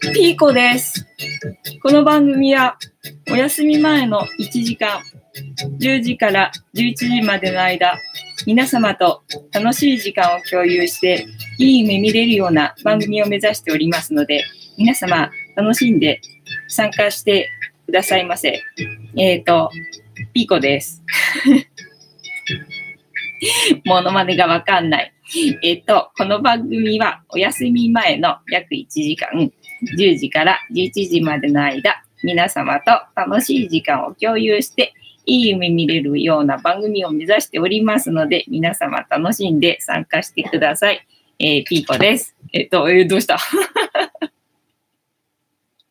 ピーコです。この番組は、お休み前の1時間、10時から11時までの間、皆様と楽しい時間を共有して、いい夢見れるような番組を目指しておりますので、皆様楽しんで参加してくださいませ。えっ、と、ピーコです。モノマネがわかんない。えっ、と、この番組はお休み前の約1時間、10時から11時までの間、皆様と楽しい時間を共有して、いい夢見れるような番組を目指しておりますので、皆様楽しんで参加してください。えー、ピーコです。えっ、と、えーどうした？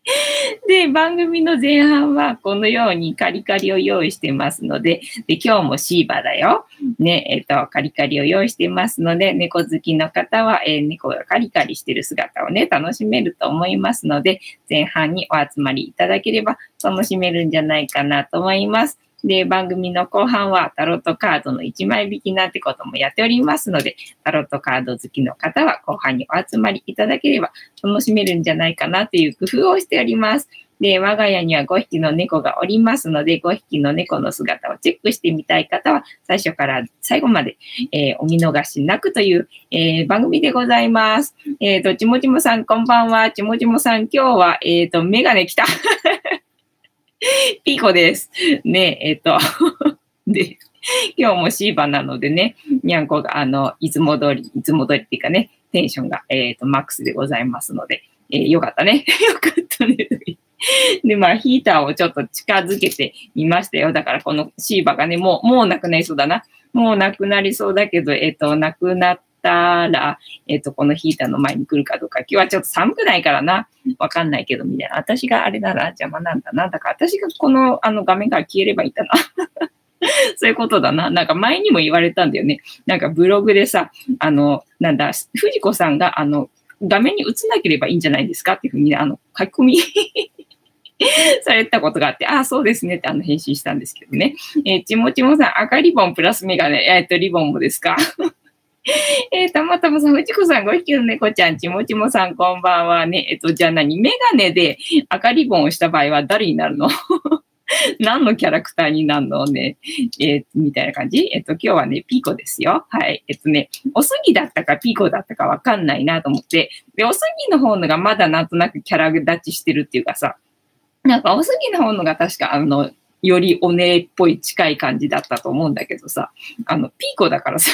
で、番組の前半はこのようにカリカリを用意してますので、で、今日もシーバだよ。ね、えっ、と、カリカリを用意してますので、猫好きの方は、えー猫がカリカリしてる姿をね、楽しめると思いますので、前半にお集まりいただければ楽しめるんじゃないかなと思います。で、番組の後半はタロットカードの1枚引きなんてこともやっておりますので、タロットカード好きの方は後半にお集まりいただければ楽しめるんじゃないかなという工夫をしております。で、我が家には5匹の猫がおりますので、5匹の猫の姿をチェックしてみたい方は、最初から最後まで、えーお見逃しなくという、えー番組でございます。えっ、と、ちもちもさん、こんばんは。ちもちもさん、今日は、えっ、と、メガネ来た。ピーコです。ね、ええっ、と、で、今日もシーバなのでね、にゃんこが、あの、いつも通り、いつも通りっていうかね、テンションが、えっ、と、マックスでございますので、えーよかったね。よかったね。で、まあ、ヒーターをちょっと近づけてみましたよ。だから、このシーバがね、もう、もうなくなりそうだな。もうなくなりそうだけど、えっ、と、なくなったら、えっ、と、このヒーターの前に来るかどうか、今日はちょっと寒くないからな。わかんないけど、みたいな。私があれなら邪魔なんだな。だから、私がこの、あの、画面から消えればいいんだな。そういうことだな。なんか前にも言われたんだよね。なんかブログでさ、あの、なんだ、藤子さんが、あの、画面に映なければいいんじゃないですか？っていうふうにね、あの、書き込み されたことがあって、ああ、そうですねってあの返信したんですけどね。えーちもちもさん、赤リボンプラスメガネ、えっと、リボンもですか？えー、たまたまさん、藤子さん、ご匹の猫ちゃん、ちもちもさん、こんばんはね。えっと、じゃあ何メガネで赤リボンをした場合は誰になるの？何のキャラクターになるのね？えーみたいな感じ？えっと、今日はね、ピーコですよ。はい。えっとね、おすぎだったかピーコだったかわかんないなと思って。で、おすぎの方のがまだなんとなくキャラ立ちしてるっていうかさ、なんかおすぎの方のが確かあの、よりお姉っぽい近い感じだったと思うんだけどさ、あの、ピーコだからさ、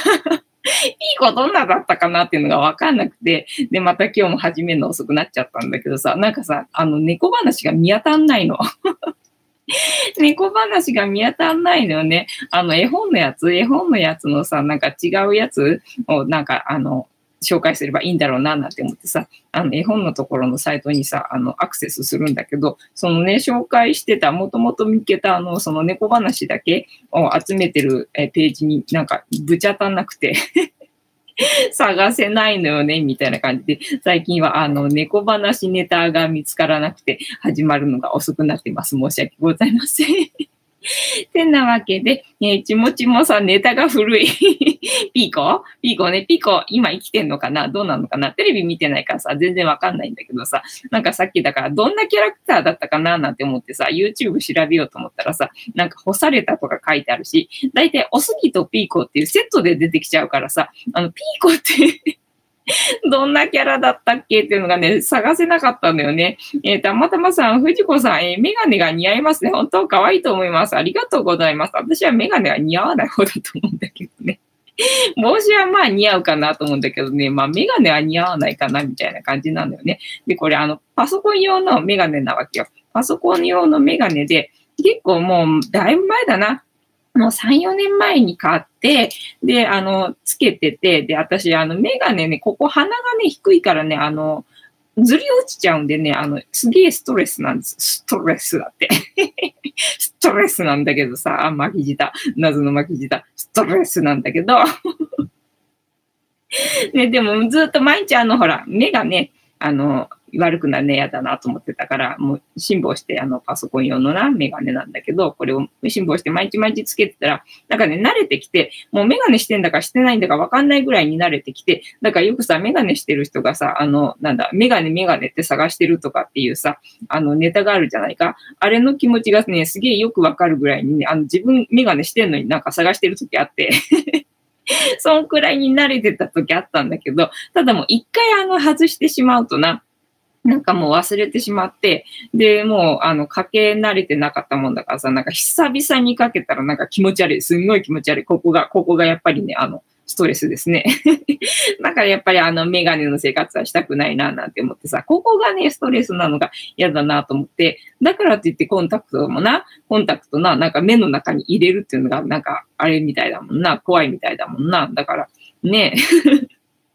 いい子どんなだったかなっていうのがわかんなくて、で、また今日も始めるの遅くなっちゃったんだけどさ、なんかさ、あの、猫話が見当たんないの。猫話が見当たんないのよね。あの、絵本のやつ、絵本のやつのさ、なんか違うやつを、なんか、あの、紹介すればいいんだろうな、なんて思ってさ、あの、絵本のところのサイトにさ、あの、アクセスするんだけど、そのね、紹介してた、もともと見つけた、あの、その猫話だけを集めてるページになんか、ぶち当たんなくて、探せないのよね、みたいな感じで、最近はあの、猫話ネタが見つからなくて、始まるのが遅くなってます。申し訳ございません。てなわけで、えーちもちもさんネタが古い。ピーコ？ピーコね、ピーコ今生きてんのかな？どうなのかな？テレビ見てないからさ、全然わかんないんだけどさ、なんかさっきだからどんなキャラクターだったかな？なんて思ってさ、YouTube 調べようと思ったらさ、なんか干されたとか書いてあるし、だいたいおすぎとピーコっていうセットで出てきちゃうからさ、あの、ピーコって どんなキャラだったっけっていうのがね、探せなかったんだよね。えー、たまたまさん、藤子さん、えーメガネが似合いますね。本当可愛いと思います。ありがとうございます。私はメガネは似合わない方だと思うんだけどね。帽子はまあ似合うかなと思うんだけどね、まあメガネは似合わないかなみたいな感じなんだよね。で、これあの、パソコン用のメガネなわけよ。パソコン用のメガネで、結構もうだいぶ前だな。もう3、4年前に買って、で、あの、つけてて、で、私、あの、メガネね、ここ鼻がね、低いからね、あの、ずり落ちちゃうんでね、あの、すげえストレスなんです。ストレスだって。ストレスなんだけどさ、あ、巻き舌。謎の巻き舌。ストレスなんだけど。ね、でもずっと毎日あの、ほら、目がね、あの、悪くなるね嫌だなと思ってたから、もう辛抱して、あの、パソコン用のな、メガネなんだけど、これを辛抱して毎日毎日つけてたら、なんかね、慣れてきて、もうメガネしてんだかしてないんだかわかんないぐらいに慣れてきて、だからよくさ、メガネしてる人がさ、あの、なんだ、メガネメガネって探してるとかっていうさ、あの、ネタがあるじゃないか。あれの気持ちがね、すげえよくわかるぐらいにね、あの、自分メガネしてんのになんか探してる時あって そんくらいに慣れてた時あったんだけど、ただもう一回あの外してしまうとな、なんかもう忘れてしまって、で、もう、あの、かけ慣れてなかったもんだからさ、なんか久々にかけたらなんか気持ち悪い。すんごい気持ち悪い。ここが、ここがやっぱりね、あの、ストレスですね。だからやっぱりあの、メガネの生活はしたくないな、なんて思ってさ、ここがね、ストレスなのが嫌だなと思って、だからって言ってコンタクトもな、コンタクトな、なんか目の中に入れるっていうのが、なんか、あれみたいだもんな、怖いみたいだもんな。だから、ね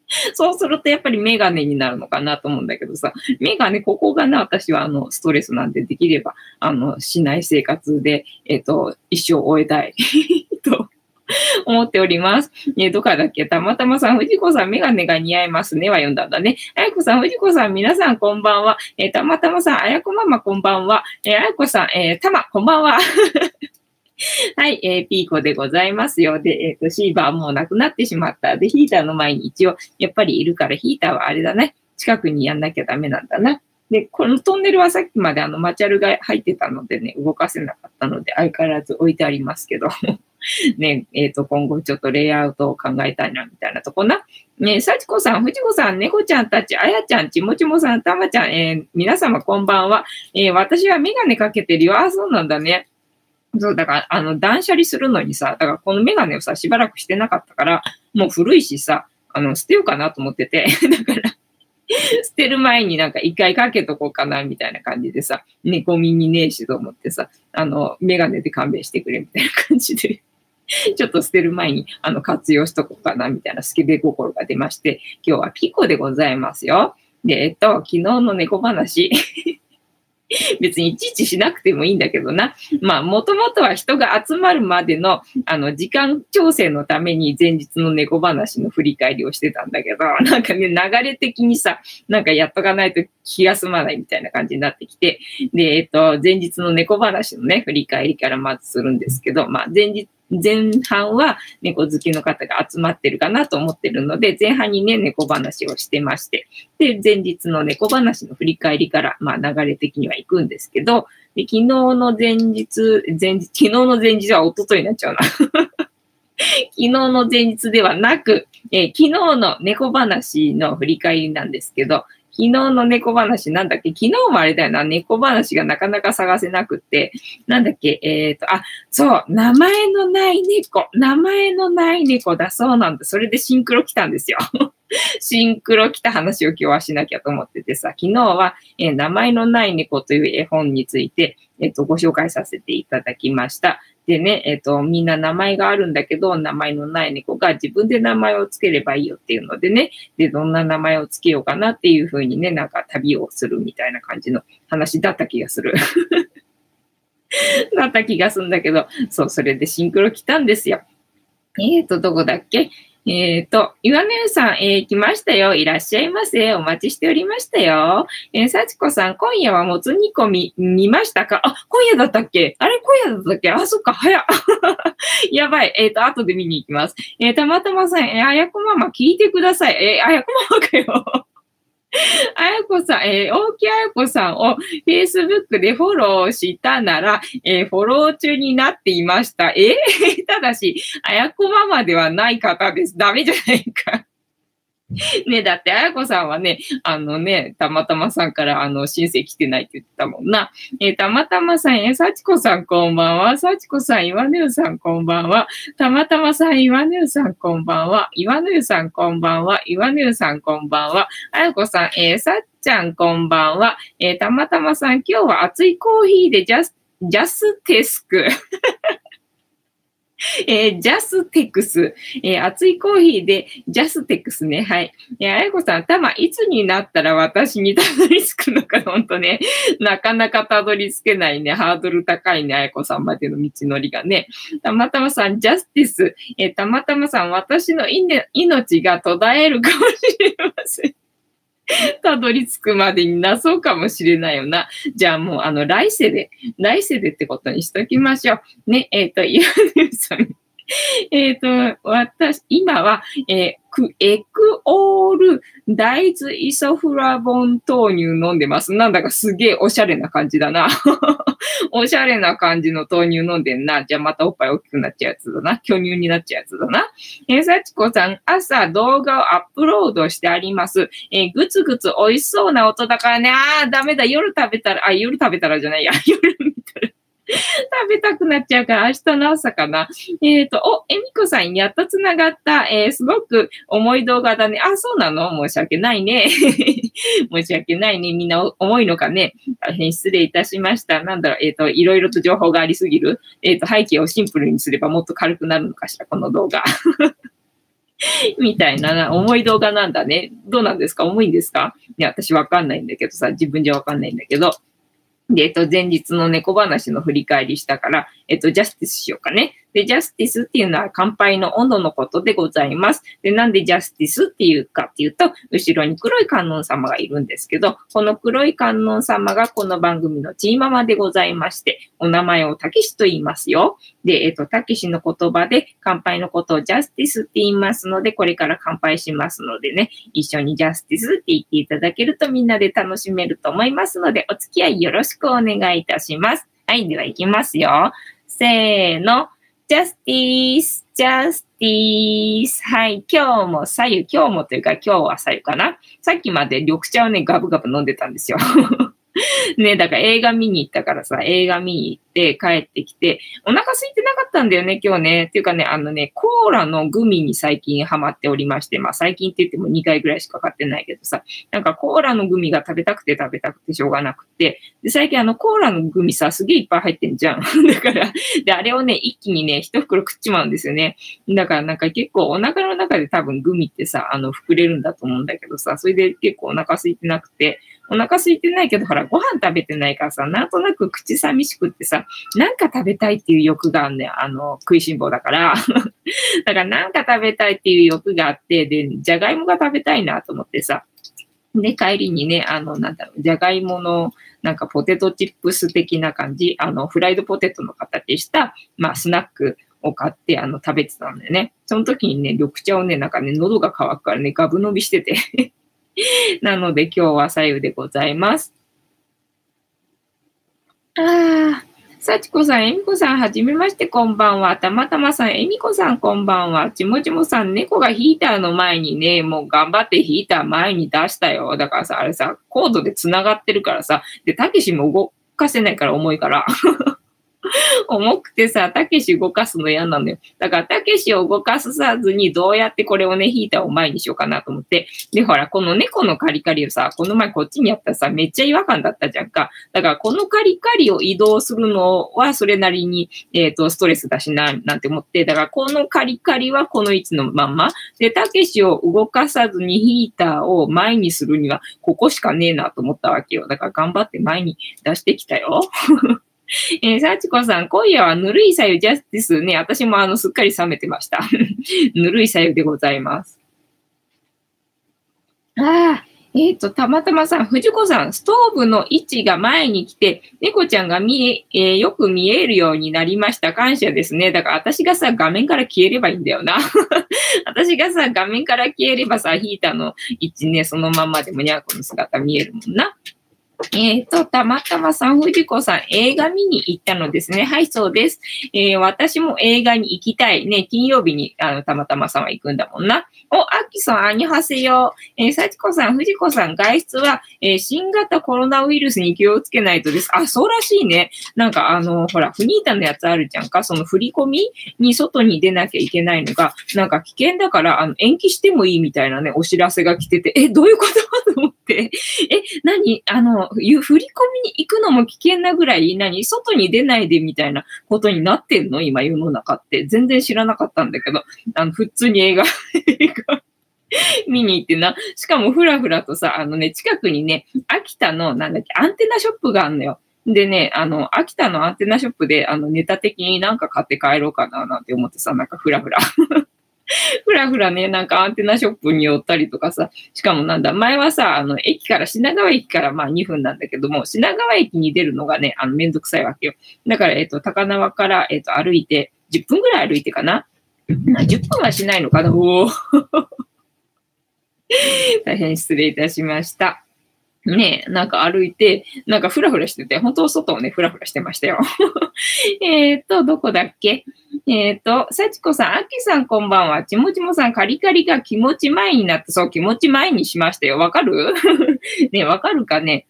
そうするとやっぱりメガネになるのかなと思うんだけどさ、メガネ、ここがね、私はあの、ストレスなんでできれば、あの、しない生活で、えっ、と、一生終えたい と 思っております。ね、どかだっけ？たまたまさん、藤子さん、メガネが似合いますねは読んだんだね。あやこさん、藤子さん、皆さんこんばんは。えー、たまたまさん、あやこママこんばんは。えー、あやこさん、えー、たま、こんばんは。はい、えー、ピーコでございますよ。で、えっ、ー、と、シーバーもうなくなってしまった。で、ヒーターの前に一応、やっぱりいるから、ヒーターはあれだね。近くにやんなきゃダメなんだな。で、このトンネルはさっきまであの、マチャルが入ってたのでね、動かせなかったので、相変わらず置いてありますけど。ね、えっ、ー、と、今後ちょっとレイアウトを考えたいな、みたいなとこな。ね、幸子さん、藤子さん、猫ちゃんたち、あやちゃん、ちもちもさん、たまちゃん、えー、皆様こんばんは。えー、私はメガネかけてるよ。あ、そうなんだね。そう、だから、あの、断捨離するのにさ、だからこのメガネをさ、しばらくしてなかったから、もう古いしさ、あの、捨てようかなと思ってて、だから、捨てる前になんか一回かけとこうかな、みたいな感じでさ、猫耳ねえしと思ってさ、あの、メガネで勘弁してくれ、みたいな感じで ちょっと捨てる前に、あの、活用しとこうかな、みたいなスケベ心が出まして、今日はピコでございますよ。で、えっと、昨日の猫話 別にいちいちしなくてもいいんだけどな。まあ、もともとは人が集まるまでの、あの、時間調整のために前日の猫話の振り返りをしてたんだけど、なんかね、流れ的にさ、なんかやっとかないと気が済まないみたいな感じになってきて、で、えっと、前日の猫話のね、振り返りからまずするんですけど、まあ、前日、前半は猫好きの方が集まってるかなと思ってるので、前半にね、猫話をしてまして、で、前日の猫話の振り返りから、まあ流れ的には行くんですけど、で昨日の前日、前日、昨日の前日は一昨日になっちゃうな。昨日の前日ではなく、えー、昨日の猫話の振り返りなんですけど、昨日の猫話なんだっけ？昨日もあれだよな、猫話がなかなか探せなくて、なんだっけ？えっ、ー、と、あ、そう、名前のない猫。名前のない猫だそうなんだ。それでシンクロ来たんですよ。シンクロ来た話を今日はしなきゃと思っててさ、昨日は、えー、名前のない猫という絵本について、えっ、ー、と、ご紹介させていただきました。でね、えっ、ー、と、みんな名前があるんだけど、名前のない猫が自分で名前をつければいいよっていうのでね、で、どんな名前をつけようかなっていうふうにね、なんか旅をするみたいな感じの話だった気がする。なった気がするんだけど、そう、それでシンクロ来たんですよ。えっ、ー、と、どこだっけ？えっ、ー、と、岩根さん、えー、来ましたよ。いらっしゃいませ。お待ちしておりましたよ。えー、幸子さん、今夜はもつ煮込み見ましたか？あ、今夜だったっけ？あれ、今夜だったっけ？あ、そっか、早っ。やばい。えっ、ー、と、後で見に行きます。えー、たまたまさん、えー、あやこママ聞いてください。えー、あやこママかよ。あやこさん、えー、大木あやこさんを Facebook でフォローしたなら、えー、フォロー中になっていました。えー、ただし、あやこママではない方です。ダメじゃないか。ねだって、あやこさんはね、あのね、たまたまさんから、あの、申請来てないって言ってたもんな。えー、たまたまさん、えさちこさんこんばんは。さちこさん、いわねうさんこんばんは。たまたまさん、いわねうさんこんばんは。いわねうさんこんばんは。いわねうさんこんばんは。あやこさん、えー、さっちゃんこんばんは。えー、たまたまさん、今日は熱いコーヒーでジャス、ジャステスク。えー、ジャステックス。えー、熱いコーヒーでジャステックスね。はい。えー、あやこさん、たま、いつになったら私にたどり着くのか、ほんとね。なかなかたどり着けないね。ハードル高いね。あやこさんまでの道のりがね。たまたまさん、ジャスティス。えー、たまたまさん、私の命が途絶えるかもしれません。たどり着くまでになそうかもしれないよな。じゃあもう、あの、来世で、来世でってことにしときましょう。ね、えっ、ー、と、いや。えっ、と、私、今は、えー、ク、エクオール大豆イソフラボン豆乳飲んでます。なんだかすげえおしゃれな感じだな。おしゃれな感じの豆乳飲んでんな。じゃあまたおっぱい大きくなっちゃうやつだな。巨乳になっちゃうやつだな。えー、さちこさん、朝動画をアップロードしてあります。えー、ぐつぐつ美味しそうな音だからね。あー、ダメだ。夜食べたら、あ、夜食べたらじゃないや。夜見たら。食べたくなっちゃうから、明日の朝かな。えっ、ー、と、お、えみこさん、やっとつながった。えー、すごく重い動画だね。あ、そうなの？申し訳ないね。申し訳ないね。みんな重いのかね？大変失礼いたしました。なんだろう、えっ、ー、と、いろいろと情報がありすぎる。えっ、と、背景をシンプルにすればもっと軽くなるのかしら、この動画。みたいな、重い動画なんだね。どうなんですか？重いんですか？いや、私わかんないんだけどさ、自分じゃわかんないんだけど。で、えっと、前日の猫話の振り返りしたから、えっと、ジャスティスしようかね。で、ジャスティスっていうのは乾杯の温度のことでございます。で、なんでジャスティスっていうかっていうと、後ろに黒い観音様がいるんですけど、この黒い観音様がこの番組のチーママでございまして、お名前をたけしと言いますよ。で、えっと、たけしの言葉で乾杯のことをジャスティスって言いますので、これから乾杯しますのでね、一緒にジャスティスって言っていただけるとみんなで楽しめると思いますので、お付き合いよろしくお願いいたします。はい、では行きますよ。せーの。ジャスティース、ジャスティース。はい。今日もさゆ、今日もというか今日はさゆかな。さっきまで緑茶をね、ガブガブ飲んでたんですよ。ね、だから映画見に行ったからさ、映画見に行って帰ってきて、お腹空いてなかったんだよね、今日ね。っていうかね、あのね、コーラのグミに最近ハマっておりまして、まあ最近って言っても2回ぐらいしか買ってないけどさ、なんかコーラのグミが食べたくて食べたくてしょうがなくて、で、最近あのコーラのグミさ、すげえいっぱい入ってんじゃん。だから、で、あれをね、一気にね、一袋食っちまうんですよね。だからなんか結構お腹の中で多分グミってさ、あの、膨れるんだと思うんだけどさ、それで結構お腹空いてなくて、お腹空いてないけど、ほら、ご飯食べてないからさ、なんとなく口寂しくってさ、なんか食べたいっていう欲があんねあの、食いしん坊だから。だからなんか食べたいっていう欲があって、で、じゃがいもが食べたいなと思ってさ、で、帰りにね、あの、なんだろう、じゃがいもの、なんかポテトチップス的な感じ、あの、フライドポテトの形した、まあ、スナックを買って、あの、食べてたんだよね。その時にね、緑茶をね、なんかね、喉が渇くからね、ガブ伸びしてて なので今日は左右でございます。ああ、幸子さん、えみこさん、はじめまして、こんばんは。たまたまさん、えみこさん、こんばんは。ちもちもさん、猫がヒーターの前にね、もう頑張ってヒーター前に出したよ。だからさ、あれさ、コードで繋がってるからさ、で、たけしも動かせないから重いから。重くてさ、たけし動かすの嫌なのよ。だから、たけしを動かさずに、どうやってこれをね、ヒーターを前にしようかなと思って。で、ほら、この猫のカリカリをさ、この前こっちにやったらさ、めっちゃ違和感だったじゃんか。だから、このカリカリを移動するのは、それなりに、えっ、ー、と、ストレスだしな、なんて思って。だから、このカリカリはこの位置のまんま。で、たけしを動かさずにヒーターを前にするには、ここしかねえなと思ったわけよ。だから、頑張って前に出してきたよ。えー、サチコさん、今夜はぬるいさゆジャスティスね。私もあの、すっかり冷めてました。ぬるいさゆでございます。ああ、えっ、ー、と、たまたまさん、藤子さん、ストーブの位置が前に来て、猫ちゃんが見え、えー、よく見えるようになりました。感謝ですね。だから私がさ、画面から消えればいいんだよな。私がさ、画面から消えればさ、ヒーターの位置ね、そのままでもにゃーこの姿見えるもんな。えっ、ー、と、たまたまさん、藤子さん、映画見に行ったのですね。はい、そうです。えー、私も映画に行きたい。ね、金曜日に、あの、たまたまさんは行くんだもんな。お、あきさん、あにはせよ。えー、さちこさん、藤子さん、外出は、えー、新型コロナウイルスに気をつけないとです。あ、そうらしいね。なんか、あの、ほら、フニータのやつあるじゃんか。その振り込みに外に出なきゃいけないのが、なんか危険だから、あの、延期してもいいみたいなね、お知らせが来てて、え、どういうこと？と思って。え、何？あの、振り込みに行くのも危険なぐらい、何？外に出ないでみたいなことになってんの？今世の中って。全然知らなかったんだけど、あの、普通に映画、映画見に行ってな。しかもふらふらとさ、あのね、近くにね、秋田の、なんだっけ、アンテナショップがあるのよ。でね、あの、秋田のアンテナショップで、あの、ネタ的になんか買って帰ろうかな、なんて思ってさ、なんかふらふら ふらふらね、なんかアンテナショップに寄ったりとかさ、しかもなんだ、前はさ、あの、駅から、品川駅からまあ2分なんだけども、品川駅に出るのがね、あの、めんどくさいわけよ。だから、えっ、と、高輪から、えっ、と、歩いて、10分ぐらい歩いてかな。10分はしないのかなお 大変失礼いたしました。ね、なんか歩いて、なんかふらふらしてて、本当外をね、ふらふらしてましたよ。えっと、どこだっけ？えっ、ー、と、幸子さん、あきさんこんばんは。ちもちもさん、カリカリが気持ち前になって、そう、気持ち前にしましたよ。わかる？ね、わかるかね？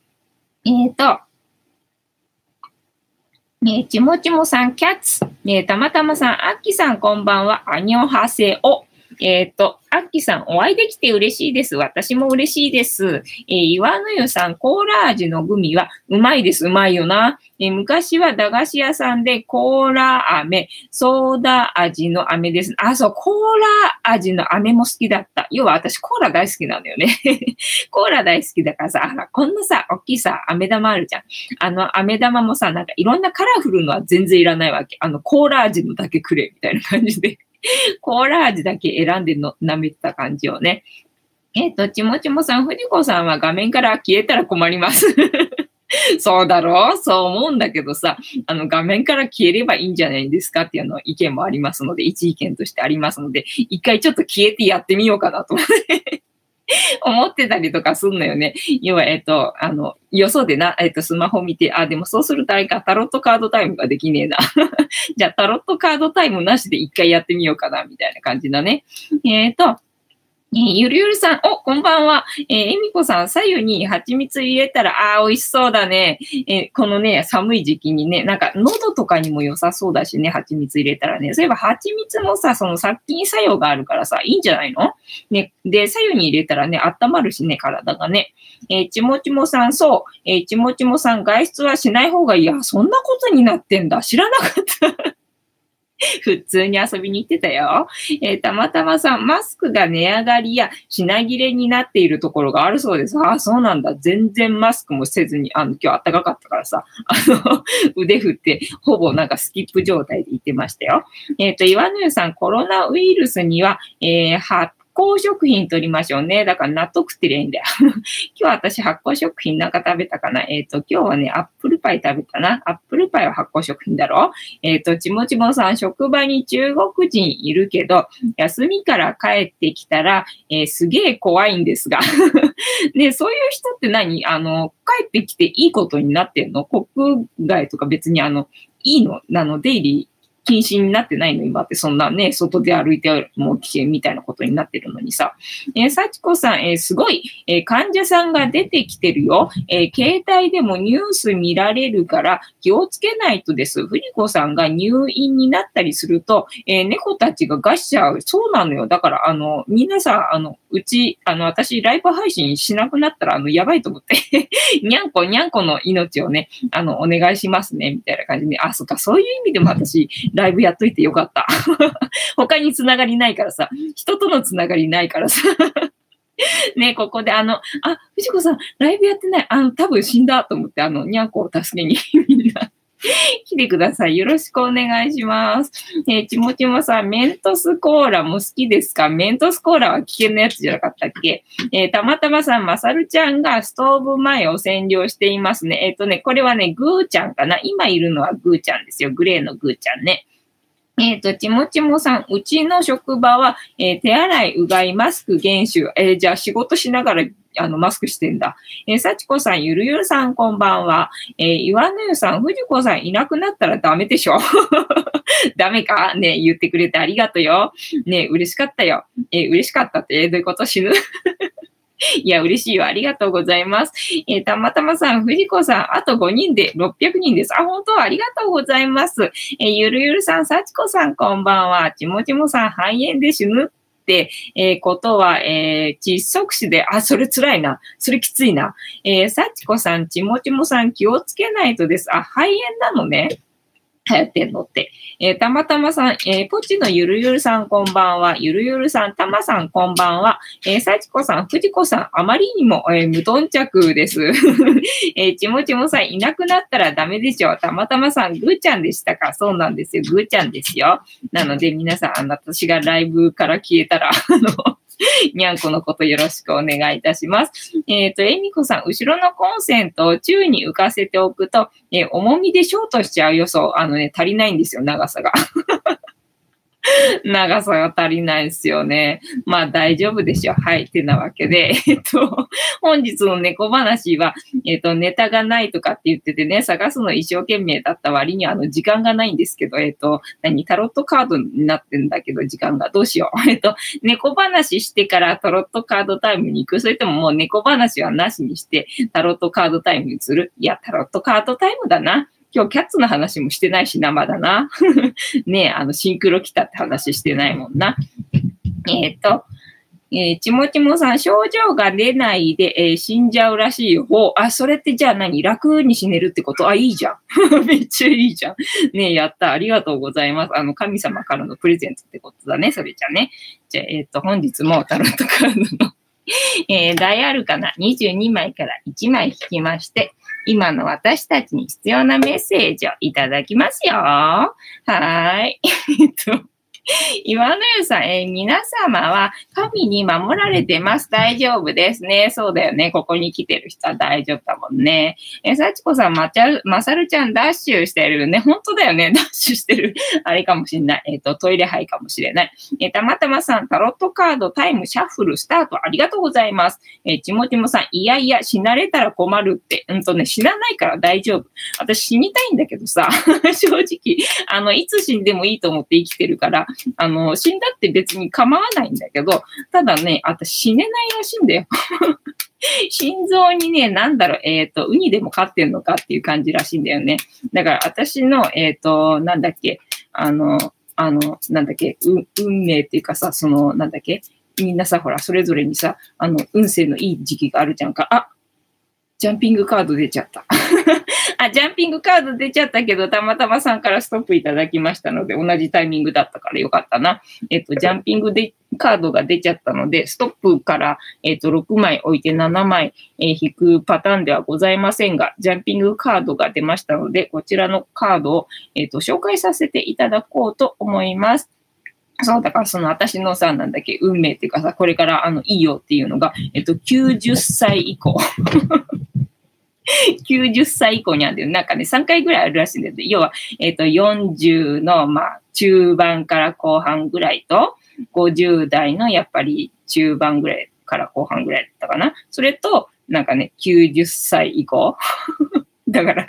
えっ、ー、と、ねちもちもさん、キャッツ。ねたまたまさん、あきさんこんばんは。アニョンハセオ。えっ、ー、と、アッキさん、お会いできて嬉しいです。私も嬉しいです。えー、岩の湯さん、コーラ味のグミはうまいです。うまいよな。えー、昔は駄菓子屋さんでコーラ飴、ソーダ味の飴です。あ、そう、コーラ味の飴も好きだった。要は私コーラ大好きなのよね。コーラ大好きだからさ、あ、こんなさ、大きいさ、飴玉あるじゃん。あの飴玉もさ、なんかいろんなカラフルのは全然いらないわけ。あの、コーラ味のだけくれ、みたいな感じで。コーラ味だけ選んでの舐めてた感じをね。えっ、ー、と、ちもちもさん、藤子さんは画面から消えたら困ります。そうだろう？そう思うんだけどさ、あの画面から消えればいいんじゃないですかっていうの意見もありますので、一意見としてありますので、一回ちょっと消えてやってみようかなと思って 思ってたりとかすんのよね。要は、えっ、と、あの、よそでな、えっ、と、スマホ見て、あ、でもそうするとあれか、タロットカードタイムができねえな。じゃあ、タロットカードタイムなしで一回やってみようかな、みたいな感じだね。えっ、と、え、ゆるゆるさん、お、こんばんは。えー、えみこさん、左右に蜂蜜入れたら、あー、美味しそうだね。えー、このね、寒い時期にね、なんか、喉とかにも良さそうだしね、蜂蜜入れたらね。そういえば、蜂蜜もさ、その殺菌作用があるからさ、いいんじゃないの？ね、で、左右に入れたらね、温まるしね、体がね。えー、ちもちもさん、そう。えー、ちもちもさん、外出はしない方がいい。や、そんなことになってんだ。知らなかった。普通に遊びに行ってたよ。えー、たまたまさん、マスクが値上がりや品切れになっているところがあるそうです。ああ、そうなんだ。全然マスクもせずに、あの、今日暖かかったからさ、あの、腕振って、ほぼなんかスキップ状態で行ってましたよ。えっ、ー、と、岩野湯さん、コロナウイルスには、えー、酵食品取りましょうね。だから納得ってりゃいいんだよ。今日私発酵食品なんか食べたかな？えっ、ー、と、今日はね、アップルパイ食べたな。アップルパイは発酵食品だろ？えっ、ー、と、ちもちもさん、職場に中国人いるけど、休みから帰ってきたら、えー、すげえ怖いんですが。ね、そういう人って何？あの、帰ってきていいことになってんの？国外とか別にあの、いいの？なの、出入り禁止になってないの今ってそんなね、外で歩いても危険みたいなことになってるのにさ。えー、幸子さん、えー、すごい、えー、患者さんが出てきてるよ。え、携帯でもニュース見られるから気をつけないとです。藤子さんが入院になったりすると、え、猫たちが餓しちゃう。そうなのよ。だから、あの、皆さん、あの、うち、あの、私、ライブ配信しなくなったら、あの、やばいと思って にゃんこ、にゃんこの命をね、あの、お願いしますね、みたいな感じで、あ、そっか、そういう意味でも私、ライブやっといてよかった。他につながりないからさ、人とのつながりないからさ。ね、ここであの、あ、藤子さん、ライブやってない。あの、多分死んだと思って、あの、にゃんこを助けに みんな 来てください。よろしくお願いします。えー、ちもちもさん、メントスコーラも好きですか？メントスコーラは危険なやつじゃなかったっけ？えー、たまたまさん、まさるちゃんがストーブ前を占領していますね。えっ、ー、とね、これはね、ぐーちゃんかな？今いるのはぐーちゃんですよ。グレーのぐーちゃんね。えっ、ー、と、ちもちもさん、うちの職場は、えー、手洗い、うがい、マスク厳守。えー、じゃあ仕事しながら、あの、マスクしてんだ。えー、さちこさん、ゆるゆるさん、こんばんは。え、岩の湯さん、藤子さんいなくなったらダメでしょ ダメか？ね言ってくれてありがとうよ。ね嬉しかったよ。え、嬉しかったって、どういうこと？死ぬ？いや、嬉しいわ。ありがとうございます。えー、たまたまさん、藤子さん、あと5人で600人です。あ、本当？ありがとうございます。えー、ゆるゆるさん、さちこさん、こんばんは。ちもちもさん、肺炎で死ぬって、えー、ことは、えー、窒息死で、あ、それ辛いな。それきついな。えー、さちこさん、ちもちもさん、気をつけないとです。あ、肺炎なのね。流行ってんのって。えー、たまたまさん、えー、ポチのゆるゆるさんこんばんは。ゆるゆるさん、たまさんこんばんは。えー、さちこさん、ふじこさん、あまりにも、えー、無頓着です。えー、ちもちもさん、いなくなったらダメでしょ。たまたまさん、ぐーちゃんでしたか？そうなんですよ。ぐーちゃんですよ。なので、皆さん、あの、私がライブから消えたら、あの、にゃんこのことよろしくお願いいたします。えっ、ー、と、えみこさん、後ろのコンセントを宙に浮かせておくと、えー、重みでショートしちゃう予想、あのね、足りないんですよ、長さが。長さが足りないですよね。まあ大丈夫でしょう。はい。ってなわけで、えっと、本日の猫話は、えっと、ネタがないとかって言っててね、探すの一生懸命だった割にあの、時間がないんですけど、えっと、何、タロットカードになってんだけど、時間がどうしよう。えっと、猫話してからタロットカードタイムに行く。それとももう猫話はなしにして、タロットカードタイムにする。いや、タロットカードタイムだな。今日キャッツの話もしてないしな、まだな。ね、あの、シンクロ来たって話してないもんな。えっ、ー、と、えー、ちもちもさん、症状が出ないで、えー、死んじゃうらしい方。あ、それってじゃあ何？楽に死ねるってこと？あ、いいじゃん。めっちゃいいじゃん。ね、やった。ありがとうございます。あの、神様からのプレゼントってことだね。それじゃね。じゃあ、えっ、ー、と、本日もタロットカードのえー、大あるかな？22枚から1枚引きまして、今の私たちに必要なメッセージをいただきますよ。はーい。えっと 岩野湯さん、えー、皆様は神に守られてます。大丈夫ですね。そうだよね。ここに来てる人は大丈夫だもんね。えー、幸子さん、まちゃ、まさるちゃんダッシュしてるね。本当だよね。ダッシュしてる。あれかもしれない。えっ、ー、と、トイレ杯かもしれない。えー、たまたまさん、タロットカードタイムシャッフルスタートありがとうございます。えー、ちもちもさん、いやいや、死なれたら困るって。うんとね、死なないから大丈夫。私死にたいんだけどさ、正直、あの、いつ死んでもいいと思って生きてるから、あの、死んだって別に構わないんだけど、ただね、私死ねないらしいんだよ。心臓にね、なんだろう、えっ、ー、と、ウニでも飼ってんのかっていう感じらしいんだよね。だから私の、えっ、ー、と、なんだっけ、あの、あの、なんだっけ、運命っていうかさ、その、なんだっけ、みんなさ、ほら、それぞれにさ、あの、運勢のいい時期があるじゃんか。あ、ジャンピングカード出ちゃった。あ、ジャンピングカード出ちゃったけど、たまたまさんからストップいただきましたので、同じタイミングだったからよかったな。えっと、ジャンピングでカードが出ちゃったので、ストップから、えっと、6枚置いて7枚、えー、引くパターンではございませんが、ジャンピングカードが出ましたので、こちらのカードを、えっと、紹介させていただこうと思います。そう、だからその私のさ、なんだっけ、運命っていうかさ、これからあの、いいよっていうのが、えっと、90歳以降。90歳以降にあるんだよ。なんかね、3回ぐらいあるらしいんだけど、要は、えっ、ー、と、40の、まあ、中盤から後半ぐらいと、50代のやっぱり中盤ぐらいから後半ぐらいだったかな。それと、なんかね、90歳以降。だから、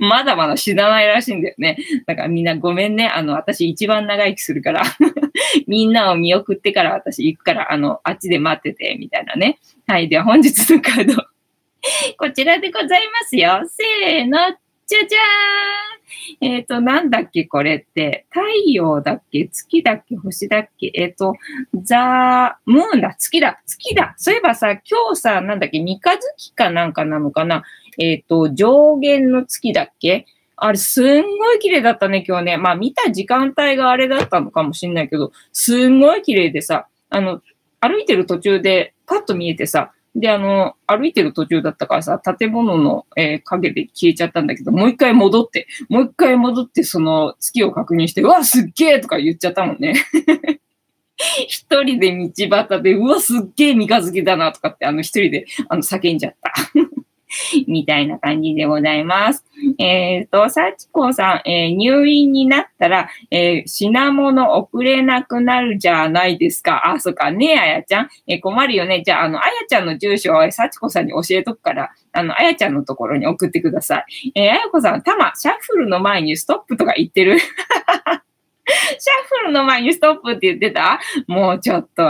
まだまだ死なないらしいんだよね。だからみんなごめんね。あの、私一番長生きするから みんなを見送ってから私行くから、あの、あっちで待ってて、みたいなね。はい。では本日のカード こちらでございますよ。せーの、じゃじゃーん。えっ、ー、と、なんだっけ、これって。太陽だっけ月だっけ星だっけ。えっ、ー、と、ザー、ムーンだ。月だ。月だ。そういえばさ、今日さ、なんだっけ三日月かなんかなのかな。えっ、ー、と、上限の月だっけ。あれ、すんごい綺麗だったね、今日ね。まあ、見た時間帯があれだったのかもしんないけど、すんごい綺麗でさ、あの、歩いてる途中でパッと見えてさ、で、あの、歩いてる途中だったからさ、建物の、えー、影で消えちゃったんだけど、もう一回戻って、もう一回戻って、その月を確認して、うわ、すっげえとか言っちゃったもんね。一人で道端で、うわ、すっげえ三日月だなとかって、あの一人で、あの、叫んじゃった。みたいな感じでございます。えっ、ー、と、サチコさん、えー、入院になったら、えー、品物送れなくなるじゃないですか。あ、そっか。ねえ、あやちゃん。え困るよね。じゃあ、あの、あやちゃんの住所をサチコさんに教えとくから、あの、あやちゃんのところに送ってください。えあやこさん、たま、シャッフルの前にストップとか言ってるはははシャッフルの前にストップって言ってた？もうちょっと、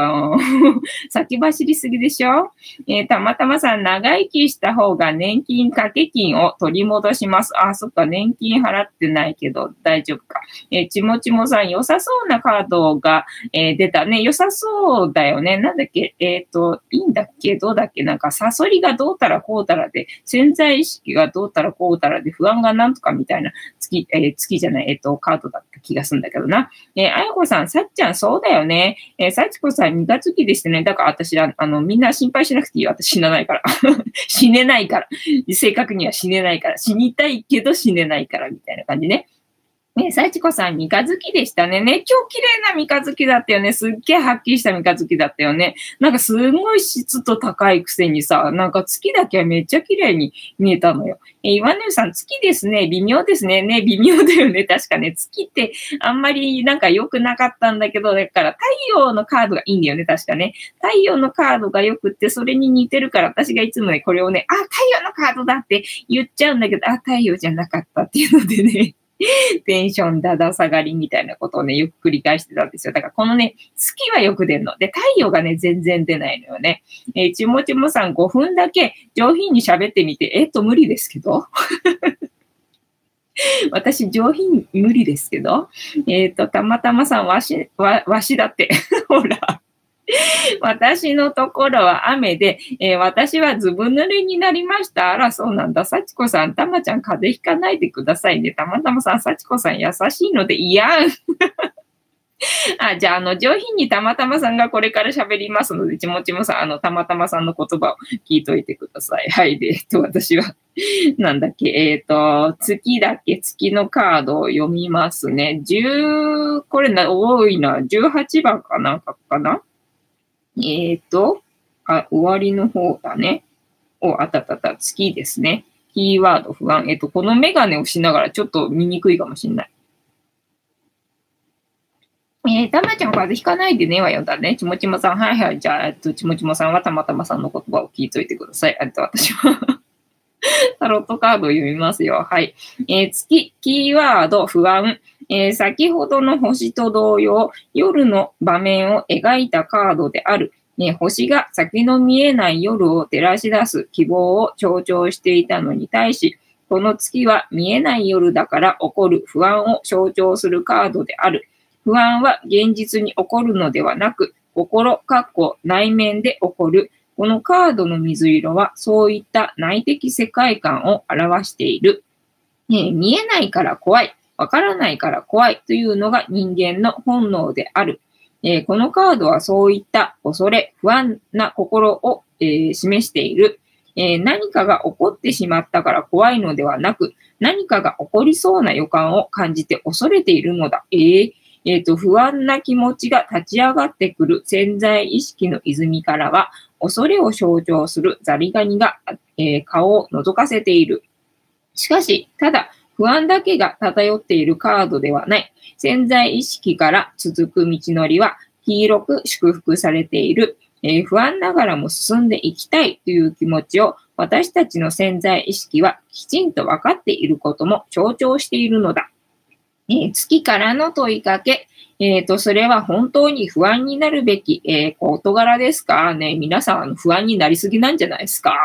先走りすぎでしょ？えー、たまたまさん、長生きした方が年金掛け金を取り戻します。あ、そっか、年金払ってないけど大丈夫か。えー、ちもちもさん、良さそうなカードが、えー、出たね。良さそうだよね。なんだっけ？えっ、と、いいんだっけ？どうだっけ？なんか、サソリがどうたらこうたらで、潜在意識がどうたらこうたらで、不安がなんとかみたいな月、え、月じゃない、えっ、と、カードだった気がするんだけどな。えー、あやこさん、さっちゃん、そうだよね。えー、さちこさん、2月期でしたね。だから私は、あの、みんな心配しなくていいよ。私死なないから。死ねないから。正確には死ねないから。死にたいけど死ねないから、みたいな感じね。ね幸子さん、三日月でしたね。ね、今日綺麗な三日月だったよね。すっげえはっきりした三日月だったよね。なんかすごい湿度高いくせにさ、なんか月だけはめっちゃ綺麗に見えたのよ。え、岩根さん、月ですね。微妙ですね。ね、微妙だよね。確かね。月ってあんまりなんか良くなかったんだけど、だから太陽のカードがいいんだよね。確かね。太陽のカードが良くって、それに似てるから、私がいつもね、これをね、あ、太陽のカードだって言っちゃうんだけど、あ、太陽じゃなかったっていうのでね。テンションだだ下がりみたいなことをね、よく繰り返してたんですよ。だからこのね、月はよく出るの。で、太陽がね、全然出ないのよね。えー、ちもちもさん5分だけ上品に喋ってみて、えっと、無理ですけど？私、上品無理ですけど？えっ、ー、と、たまたまさん、わし、わ、わしだって。ほら。私のところは雨で、えー、私はずぶ濡れになりました。あら、そうなんだ。幸子さん、たまちゃん風邪ひかないでくださいね。たまたまさん、幸子さん優しいので、いや。あ、じゃあ、あの、上品にたまたまさんがこれから喋りますので、ちもちもさん、あの、たまたまさんの言葉を聞いといてください。はい。で、えっと、私は、なんだっけ、えっ、ー、と、月だっけ月のカードを読みますね。10、これな、多いな。18番かなんかかな？えっ、ー、と、あ、終わりの方だね。お、あたたた、月ですね。キーワード不安。えっ、ー、と、このメガネをしながらちょっと見にくいかもしれない。えー、たまちゃん風邪ひかないでねはよだね。ちもちもさん、はいはい。じゃあ、えっと、ちもちもさんはたまたまさんの言葉を聞いといてください。あと、私はタロットカードを読みますよ。はい。えー、月、キーワード、不安。えー、先ほどの星と同様、夜の場面を描いたカードである。ね、星が先の見えない夜を照らし出す希望を象徴していたのに対し、この月は見えない夜だから起こる不安を象徴するカードである。不安は現実に起こるのではなく、心、かっこ内面で起こる。このカードの水色はそういった内的世界観を表している。ね、見えないから怖い。わからないから怖いというのが人間の本能である。えー、このカードはそういった恐れ、不安な心を、えー、示している、えー、何かが起こってしまったから怖いのではなく、何かが起こりそうな予感を感じて恐れているのだ。えーえっ、と、不安な気持ちが立ち上がってくる潜在意識の泉からは、恐れを象徴するザリガニが、え顔を覗かせている。しかし、ただ、不安だけが漂っているカードではない。潜在意識から続く道のりは黄色く祝福されている。えー、不安ながらも進んでいきたいという気持ちを私たちの潜在意識はきちんと分かっていることも象徴しているのだ。えー、月からの問いかけ。えっ、ー、と、それは本当に不安になるべき、えー、事柄ですか？ね。皆さん、不安になりすぎなんじゃないですか？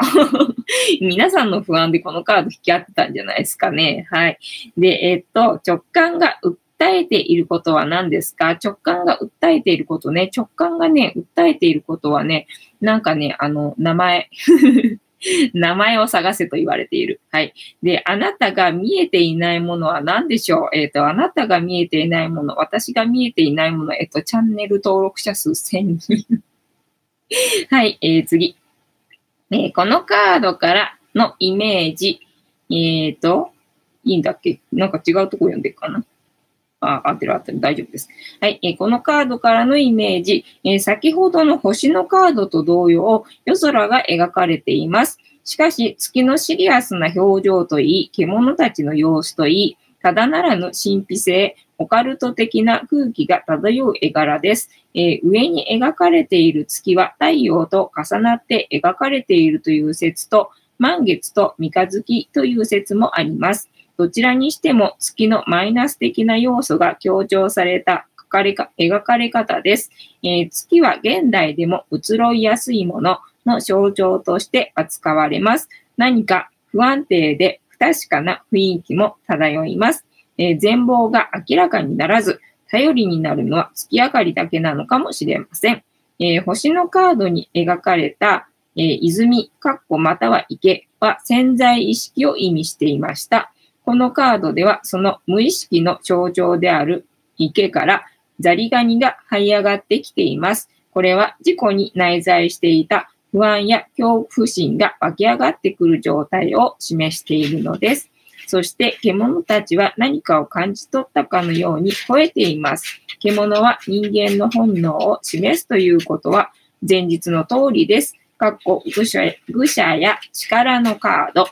皆さんの不安でこのカード引き合ってたんじゃないですかね？はい。で、えっ、ー、と、直感が訴えていることは何ですか？直感が訴えていることね。直感がね、訴えていることはね、なんかね、あの、名前。名前を探せと言われている。はい。で、あなたが見えていないものは何でしょう？えっ、ー、と、あなたが見えていないもの、私が見えていないもの、えっ、ー、と、チャンネル登録者数1000人。はい、えー、次。えー、このカードからのイメージ。えっ、と、いいんだっけ？なんか違うとこ読んでるかな？あ、合ってる合ってる。大丈夫です。はい。えー、このカードからのイメージ、えー、先ほどの星のカードと同様、夜空が描かれています。しかし、月のシリアスな表情といい、獣たちの様子といい、ただならぬ神秘性、オカルト的な空気が漂う絵柄です。えー、上に描かれている月は太陽と重なって描かれているという説と、満月と三日月という説もあります。どちらにしても月のマイナス的な要素が強調された書かれか描かれ方です、えー、月は現代でも移ろいやすいものの象徴として扱われます。何か不安定で不確かな雰囲気も漂います。えー、全貌が明らかにならず、頼りになるのは月明かりだけなのかもしれません。えー、星のカードに描かれた、えー、泉、かっこまたは池は潜在意識を意味していました。このカードではその無意識の象徴である池からザリガニが這い上がってきています。これは自己に内在していた不安や恐怖心が湧き上がってくる状態を示しているのです。そして獣たちは何かを感じ取ったかのように吠えています。獣は人間の本能を示すということは前日の通りです。かっこ愚者や力のカード。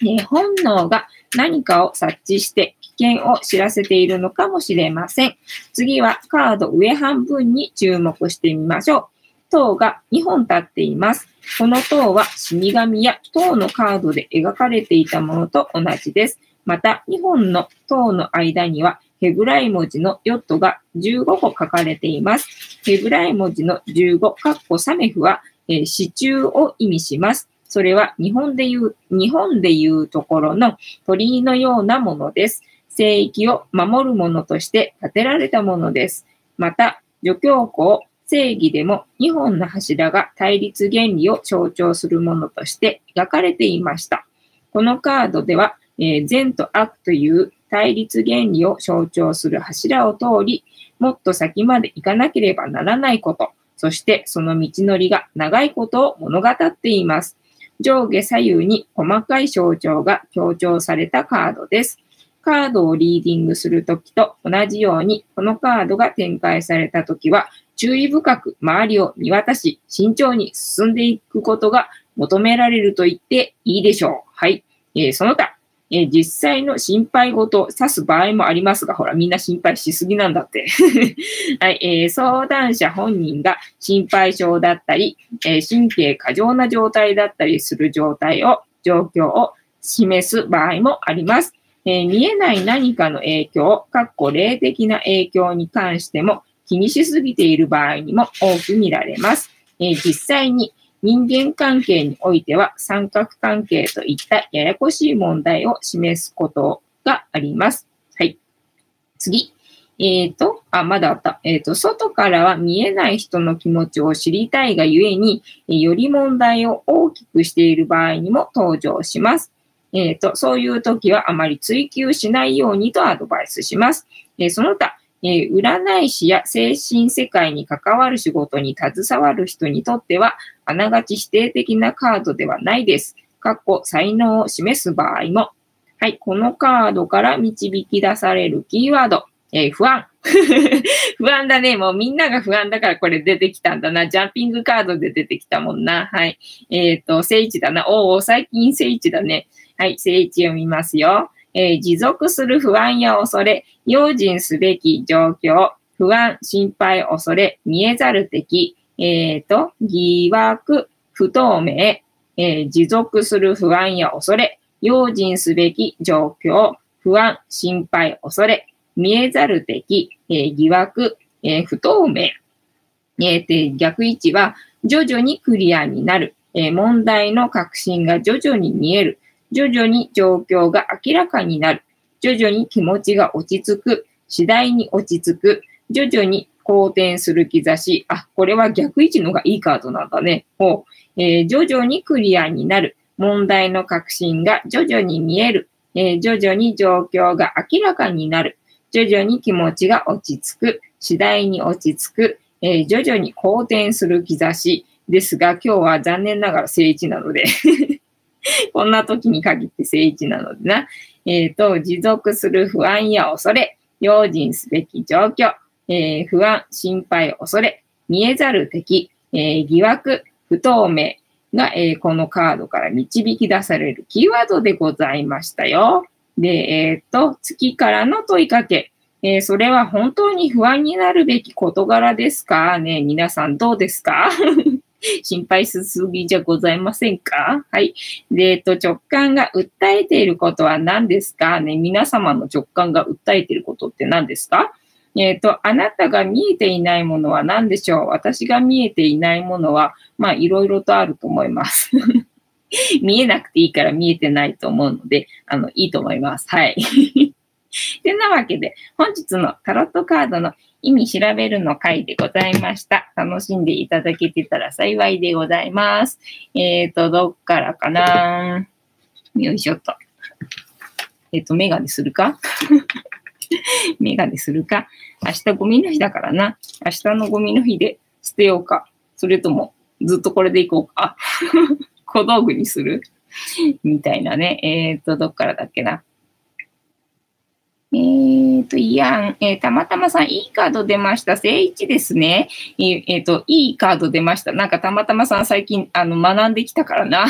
ね、本能が何かを察知して危険を知らせているのかもしれません。次はカード上半分に注目してみましょう。塔が2本立っています。この塔は死神や塔のカードで描かれていたものと同じです。また、2本の塔の間にはヘブライ文字のヨットが15個書かれています。ヘブライ文字の15、カッコサメフは、えー、支柱を意味します。それは日本で言う、日本で言うところの鳥居のようなものです。聖域を守るものとして建てられたものです。また、助教校、正義でも2本の柱が対立原理を象徴するものとして描かれていました。このカードでは、えー、善と悪という対立原理を象徴する柱を通り、もっと先まで行かなければならないこと、そしてその道のりが長いことを物語っています。上下左右に細かい象徴が強調されたカードです。カードをリーディングするときと同じように、このカードが展開されたときは、注意深く周りを見渡し、慎重に進んでいくことが求められると言っていいでしょう。はい。えー、その他、えー、実際の心配事を指す場合もありますが、ほら、みんな心配しすぎなんだって。はい、えー、相談者本人が心配性だったり、え神経過剰な状態だったりする状態を、状況を示す場合もあります。え見えない何かの影響、かっこ霊的な影響に関しても、気にしすぎている場合にも多く見られます。えー、実際に人間関係においては三角関係といったややこしい問題を示すことがあります。はい。次。えっ、ー、と、あ、まだあった。えっ、ー、と、外からは見えない人の気持ちを知りたいがゆえに、より問題を大きくしている場合にも登場します。えっ、ー、と、そういう時はあまり追求しないようにとアドバイスします。えその他、え占い師や精神世界に関わる仕事に携わる人にとっては、あながち否定的なカードではないです。過去、才能を示す場合も。はい、このカードから導き出されるキーワード。えー、不安。不安だね。もうみんなが不安だからこれ出てきたんだな。ジャンピングカードで出てきたもんな。はい。えっ、ー、と、聖地だな。おお、最近聖地だね。はい、聖地を見ますよ。えー、持続する不安や恐れ、用心すべき状況、不安、心配、恐れ、見えざる敵、えっ、ー、と、疑惑、不透明、えー、持続する不安や恐れ、用心すべき状況、不安、心配、恐れ、見えざる敵、えー、疑惑、え、不透明。えー、逆位置は、徐々にクリアになる。え、問題の確信が徐々に見える。徐々に状況が明らかになる。徐々に気持ちが落ち着く。次第に落ち着く。徐々に好転する兆し。あ、これは逆位置のがいいカードなんだね。ほう。えー、徐々にクリアになる。問題の確信が徐々に見える。えー、徐々に状況が明らかになる。徐々に気持ちが落ち着く。次第に落ち着く。えー、徐々に好転する兆し。ですが、今日は残念ながら正位置なので こんな時に限って正位置なのでな。えっ、ー、と、持続する不安や恐れ、用心すべき状況、えー、不安、心配、恐れ、見えざる敵、え、疑惑、不透明が、え、このカードから導き出されるキーワードでございましたよ。で、えっ、と、月からの問いかけ。えそれは本当に不安になるべき事柄ですか？ね皆さんどうですか？心配しすぎじゃございませんか？はい。で、えっと、直感が訴えていることは何ですか？ね、皆様の直感が訴えていることって何ですか？えっ、と、あなたが見えていないものは何でしょう？私が見えていないものは、まあ、いろいろとあると思います。見えなくていいから見えてないと思うので、あの、いいと思います。はい。てなわけで、本日のタロットカードの意味調べるの回でございました。楽しんでいただけてたら幸いでございます。えっ、ー、と、どっからかなよいしょっと。えっ、ー、と、メガネするか？メガネするか？明日ゴミの日だからな。明日のゴミの日で捨てようか。それとも、ずっとこれでいこうか。小道具にする？みたいなね。えっ、ー、と、どっからだっけな。えっ、ー、と、いやん、えー、たまたまさん、いいカード出ました。正一ですね。えっ、ー、と、いいカード出ました。なんかたまたまさん最近、あの、学んできたからな。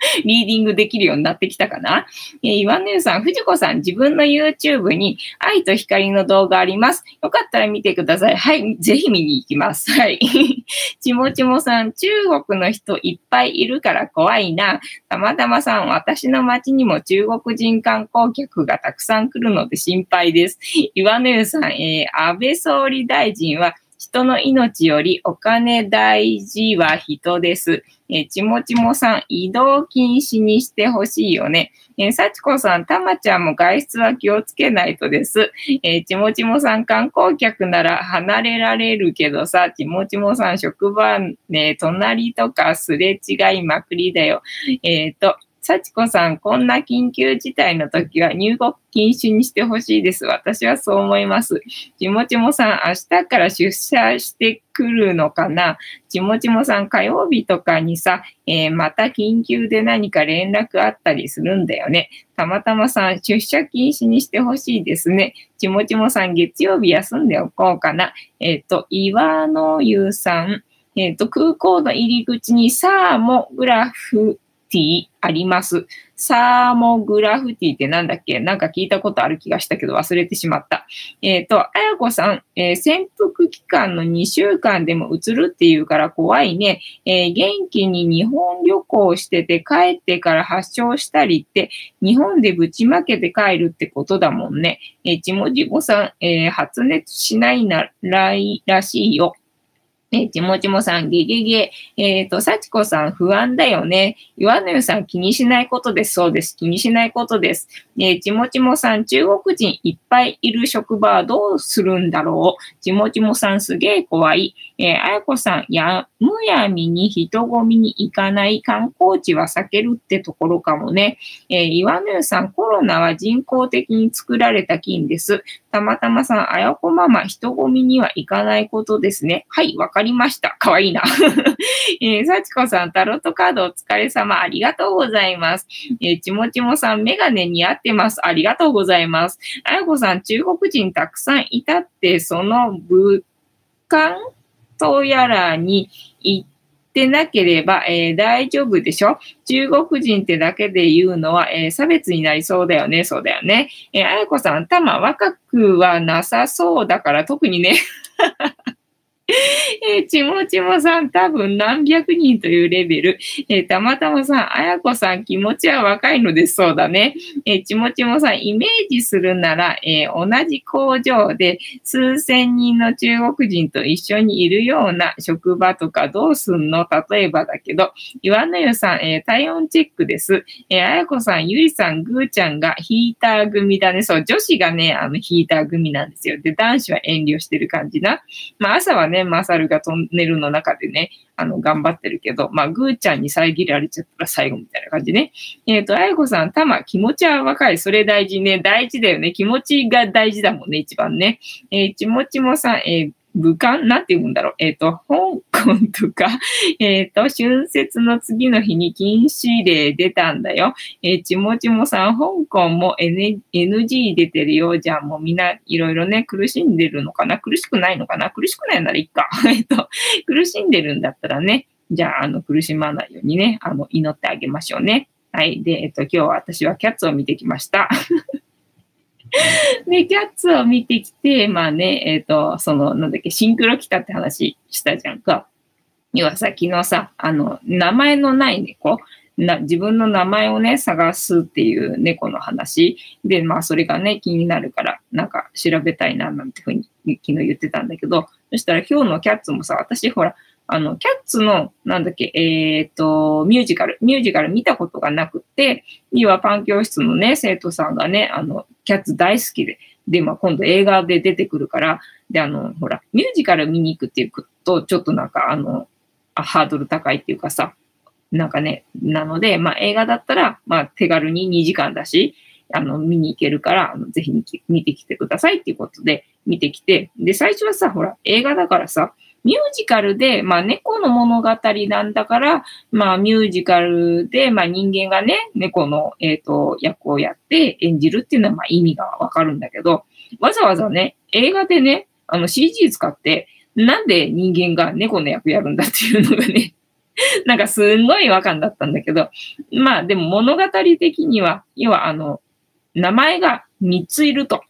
リーディングできるようになってきたかな？えー、岩根さん、藤子さん、自分の YouTube に愛と光の動画あります。よかったら見てください。はい、ぜひ見に行きます。はい。ちもちもさん、中国の人いっぱいいるから怖いな。たまたまさん、私の街にも中国人観光客がたくさん来るので心配です。岩根さん、えー、安倍総理大臣は人の命よりお金大事は人です。えちもちもさん、移動禁止にしてほしいよね。えさちこさん、たまちゃんも外出は気をつけないとです。えちもちもさん、観光客なら離れられるけどさ、ちもちもさん、職場ね、隣とかすれ違いまくりだよ。えっ、ー、と、幸子さん、こんな緊急事態の時は入国禁止にしてほしいです。私はそう思います。ちもちもさん、明日から出社してくるのかな？ちもちもさん、火曜日とかにさ、えー、また緊急で何か連絡あったりするんだよね。たまたまさん、出社禁止にしてほしいですね。ちもちもさん、月曜日休んでおこうかな。えっ、ー、と、岩野優さん、えっ、ー、と、空港の入り口にサーモグラフティあります。サーモグラフティってなんだっけ？なんか聞いたことある気がしたけど忘れてしまった。えっ、ー、と、あやこさん、えー、潜伏期間の2週間でも移るっていうから怖いね。えー、元気に日本旅行してて帰ってから発症したりって、日本でぶちまけて帰るってことだもんね。えー、ちもじもさん、え発熱しないならいらしいよ。えちもちもさん、ゲゲゲ。えっ、ー、と、さちこさん、不安だよね。岩野さん、気にしないことです。そうです。気にしないことです。え、ちもちもさん、中国人いっぱいいる職場はどうするんだろう。ちもちもさん、すげえ怖い。えー、あやこさん、やむやみに人混みに行かない観光地は避けるってところかもね。えー、岩野さん、コロナは人工的に作られた菌です。たまたまさん、あやこママ、人混みには行かないことですね。はい、わかりました。かわいいな。えー、さちこさん、タロットカードお疲れ様。ありがとうございます。えー、ちもちもさん、メガネ似合ってます。ありがとうございます。あやこさん、中国人たくさんいたって、その物館とやらに行ってなければ、えー、大丈夫でしょ？中国人ってだけで言うのは、えー、差別になりそうだよね。そうだよね。えー、あやこさん、頭若くはなさそうだから、特にね。えー、ちもちもさん多分何百人というレベル。えー、たまたまさん、あやこさん気持ちは若いのでそうだね。えー、ちもちもさん、イメージするなら、えー、同じ工場で数千人の中国人と一緒にいるような職場とかどうすんの？例えばだけど、岩の湯さん、えー、体温チェックです。えー、あやこさん、ゆりさん、ぐーちゃんがヒーター組だね。そう、女子がね、あのヒーター組なんですよ。で、男子は遠慮してる感じな。まあ、朝はね、マサルがトンネルの中でね、あの、頑張ってるけど、まあ、ぐーちゃんに遮られちゃったら最後みたいな感じね。えっ、ー、と、あやこさん、たま、気持ちは若い。それ大事ね。大事だよね。気持ちが大事だもんね、一番ね。えー、ちもちもさん、えー武漢なんて言うんだろう。えっ、ー、と、香港とか、えっ、ー、と、春節の次の日に禁止令出たんだよ。えー、ちもちもさん、香港も、NG 出てるよ。じゃあもうみんないろいろね、苦しんでるのかな苦しくないのかな苦しくないならいいか。えっと、苦しんでるんだったらね、じゃあ、あの、苦しまないようにね、あの、祈ってあげましょうね。はい。で、えっと、今日は私はキャッツを見てきました。で、キャッツを見てきて、まあね、えっ、ー、と、その、なんだっけ、シンクロ来たって話したじゃんか。要はさ、昨日さ、あの、名前のない猫、な自分の名前をね、探すっていう猫の話で、まあそれがね、気になるから、なんか調べたいな、なんてふうに昨日言ってたんだけど、そしたら今日のキャッツもさ、私ほら、あの、キャッツの、なんだっけ、えっ、ー、と、ミュージカル、ミュージカル見たことがなくて、要はパン教室のね、生徒さんがね、あの、キャッツ大好きで、で、まあ今度映画で出てくるから、で、あの、ほら、ミュージカル見に行くっていうと、ちょっとなんか、あの、ハードル高いっていうかさ、なんかね、なので、まあ映画だったら、まあ手軽に2時間だし、あの、見に行けるから、あのぜひ見てきてくださいっていうことで見てきて、で、最初はさ、ほら、映画だからさ、ミュージカルで、まあ猫の物語なんだから、まあミュージカルで、まあ人間がね、猫の、えっ、ー、と、役をやって演じるっていうのはまあ意味がわかるんだけど、わざわざね、映画でね、あの CG 使って、なんで人間が猫の役やるんだっていうのがね、なんかすんごい違和感だったんだけど、まあでも物語的には、要はあの、名前が3ついると。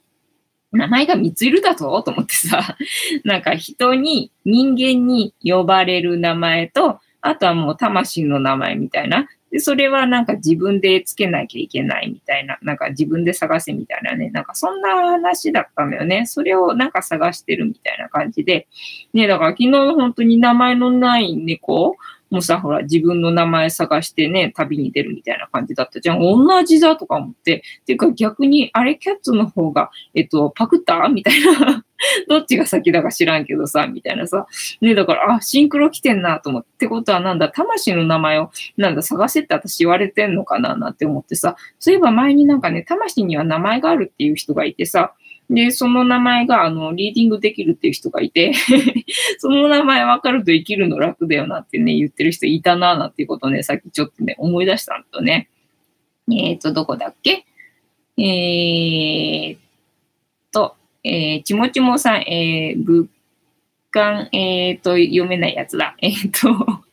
名前が3ついるだとと思ってさ、なんか人に、人間に呼ばれる名前と、あとはもう魂の名前みたいな。で、それはなんか自分でつけなきゃいけないみたいな、なんか自分で探せみたいなね、なんかそんな話だったんだよね。それをなんか探してるみたいな感じで。ね、だから昨日本当に名前のない猫もうさ、ほら、自分の名前探してね、旅に出るみたいな感じだったじゃん。同じだとか思って。っていうか逆に、あれ、キャッツの方が、えっと、パクった？みたいな。どっちが先だか知らんけどさ、みたいなさ。ね、だから、あ、シンクロ来てんなと思って。ってことはなんだ、魂の名前を、なんだ、探せって私言われてんのかななんて思ってさ。そういえば前になんかね、魂には名前があるっていう人がいてさ、で、その名前が、あの、リーディングできるっていう人がいて その名前わかると生きるの楽だよなってね、言ってる人いたな、なんていうことをね、さっきちょっとね、思い出したんだとね。えっ、ー、と、どこだっけ？えー、と、えー、ちもちもさん、えー、物感、えー、と、読めないやつだ。えっ、と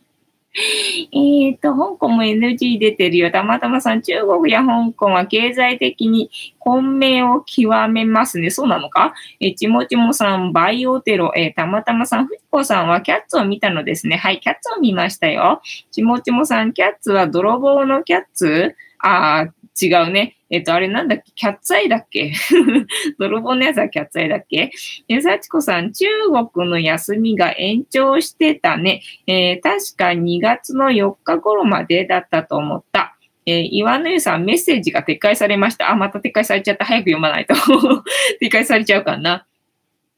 えっと、香港も NG 出てるよ。たまたまさん、中国や香港は経済的に混迷を極めますね。そうなのか？えちもちもさん、バイオテロ。えー、たまたまさん、ふじこさんはキャッツを見たのですね。はい、キャッツを見ましたよ。ちもちもさん、キャッツは泥棒のキャッツ？ああ、違うね。えっ、と、あれなんだっけ？キャッツアイだっけ？泥棒のやつはキャッツアイだっけ？え、幸子さん、中国の休みが延長してたね。えー、確か2月の4日頃までだったと思った。えー、岩野湯さん、メッセージが撤回されました。あ、また撤回されちゃった。早く読まないと。撤回されちゃうかな。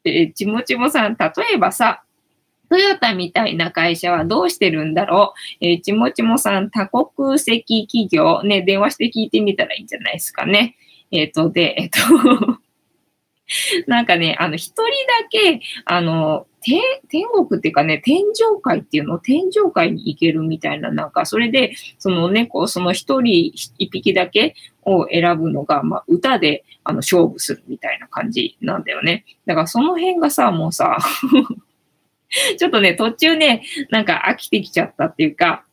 えー、ちもちもさん、例えばさ、トヨタみたいな会社はどうしてるんだろう？えー、ちもちもさん、多国籍企業、ね、電話して聞いてみたらいいんじゃないですかね。えっ、ー、と、で、えっ、ー、と なんかね、あの、一人だけ、あの、天天国っていうかね、天上界っていうの、天上界に行けるみたいな、なんか、それで、その猫、その一人一匹だけを選ぶのが、まあ、歌で、あの、勝負するみたいな感じなんだよね。だから、その辺がさ、もうさ ちょっとね、途中ね、なんか飽きてきちゃったっていうか、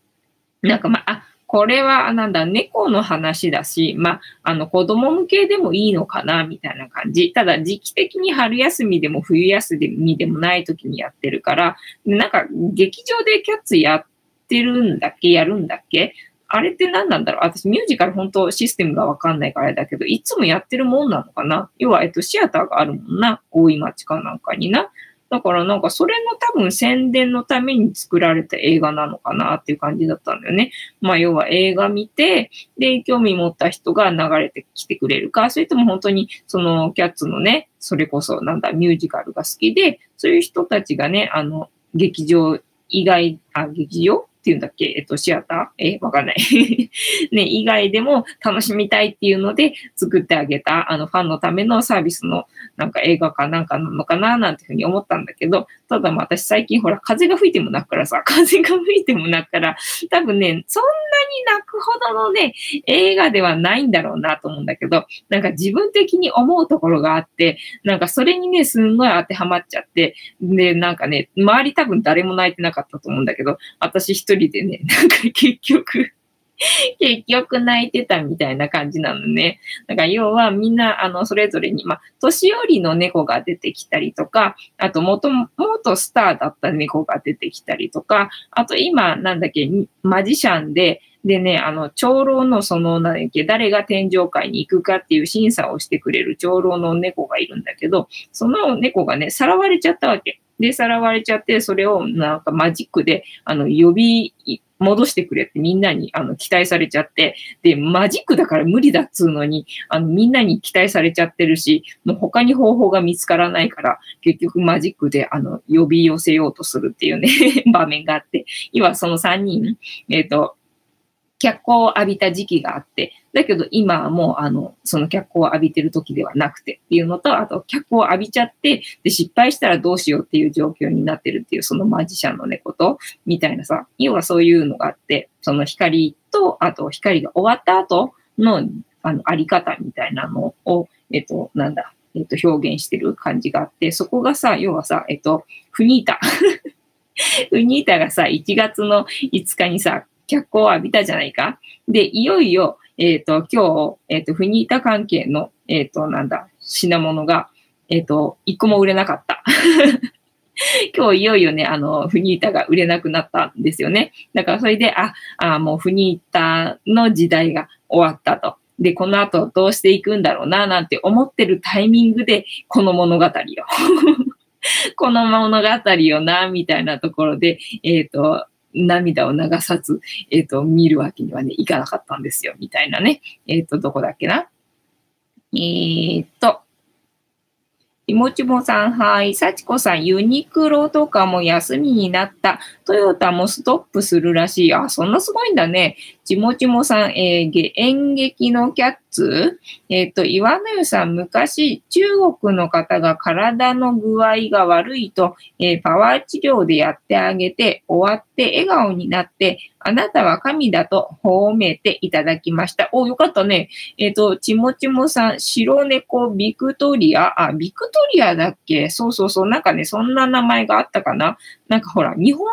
なんかまあ、これはなんだ、猫の話だし、まあ、あの子供向けでもいいのかな、みたいな感じ。ただ時期的に春休みでも冬休みでもない時にやってるから、なんか劇場でキャッツやってるんだっけやるんだっけ？あれって何なんだろう？私ミュージカル本当システムがわかんないからあれだけど、いつもやってるもんなのかな？要は、えっと、シアターがあるもんな。大井町かなんかにな。だからなんかそれの多分宣伝のために作られた映画なのかなっていう感じだったんだよね。まあ要は映画見て、で、興味持った人が流れてきてくれるか、それとも本当にそのキャッツのね、それこそなんだ、ミュージカルが好きで、そういう人たちがね、あの、劇場以外、あ、劇場ていうんだっけ？えっと、シアター？え、わかんない。ね、以外でも楽しみたいっていうので作ってあげた、あの、ファンのためのサービスのなんか映画かなんかなのかななんていうふうに思ったんだけど、ただ私最近ほら、風が吹いても泣くからさ、風が吹いても泣くから、多分ね、そんなに泣くほどのね、映画ではないんだろうなと思うんだけど、なんか自分的に思うところがあって、なんかそれにね、すんごい当てはまっちゃって、で、なんかね、周り多分誰も泣いてなかったと思うんだけど、私一人でね、なんか結局 結局泣いてたみたいな感じなのね。だから要はみんな、あの、それぞれに、まあ、年寄りの猫が出てきたりとか、あと、もともとスターだった猫が出てきたりとか、あと今、なんだっけ、マジシャンで、でね、あの、長老のその、なんだっけ、誰が天上界に行くかっていう審査をしてくれる長老の猫がいるんだけど、その猫がね、さらわれちゃったわけ。で、さらわれちゃって、それをなんかマジックで、あの、呼び戻してくれってみんなにあの期待されちゃって、で、マジックだから無理だっつうのに、あのみんなに期待されちゃってるし、もう他に方法が見つからないから、結局マジックであの呼び寄せようとするっていうね 場面があって、今その3人、えっ、ー、と、脚光を浴びた時期があって、だけど今はもう、あの、その脚光を浴びてる時ではなくてっていうのと、あと脚光を浴びちゃって、で、失敗したらどうしようっていう状況になってるっていう、そのマジシャンの猫と、みたいなさ、要はそういうのがあって、その光と、あと光が終わった後の、あの、あり方みたいなのを、えっと、なんだ、えっと、表現してる感じがあって、そこがさ、要はさ、えっと、フニータ。フニータがさ、1月の5日にさ、脚光を浴びたじゃないか。で、いよいよ、えっ、ー、と、今日、えっ、ー、と、フニータ関係の、えっ、ー、と、なんだ、品物が、えっ、と、一個も売れなかった。今日いよいよね、あの、フニータが売れなくなったんですよね。だからそれで、あ、あもうフニータの時代が終わったと。で、この後どうしていくんだろうな、なんて思ってるタイミングで、この物語よ。この物語よな、みたいなところで、えっ、ー、と、涙を流さず、えっ、ー、と、見るわけにはね、いかなかったんですよ、みたいなね。えっ、ー、と、どこだっけな？えっ、と、いもちもさん、はい。さちこさん、ユニクロとかも休みになった。トヨタもストップするらしい。あ、そんなすごいんだね。ちもちもさん、えー、演劇のキャッツえっ、ー、と、岩の湯さん、昔、中国の方が体の具合が悪いと、えー、パワー治療でやってあげて、終わって笑顔になって、あなたは神だと褒めていただきました。お、よかったね。えっ、ー、と、ちもちもさん、白猫ビクトリア、あ、ビクトリアだっけ？そうそうそう。なんかね、そんな名前があったかな？なんかほら、日本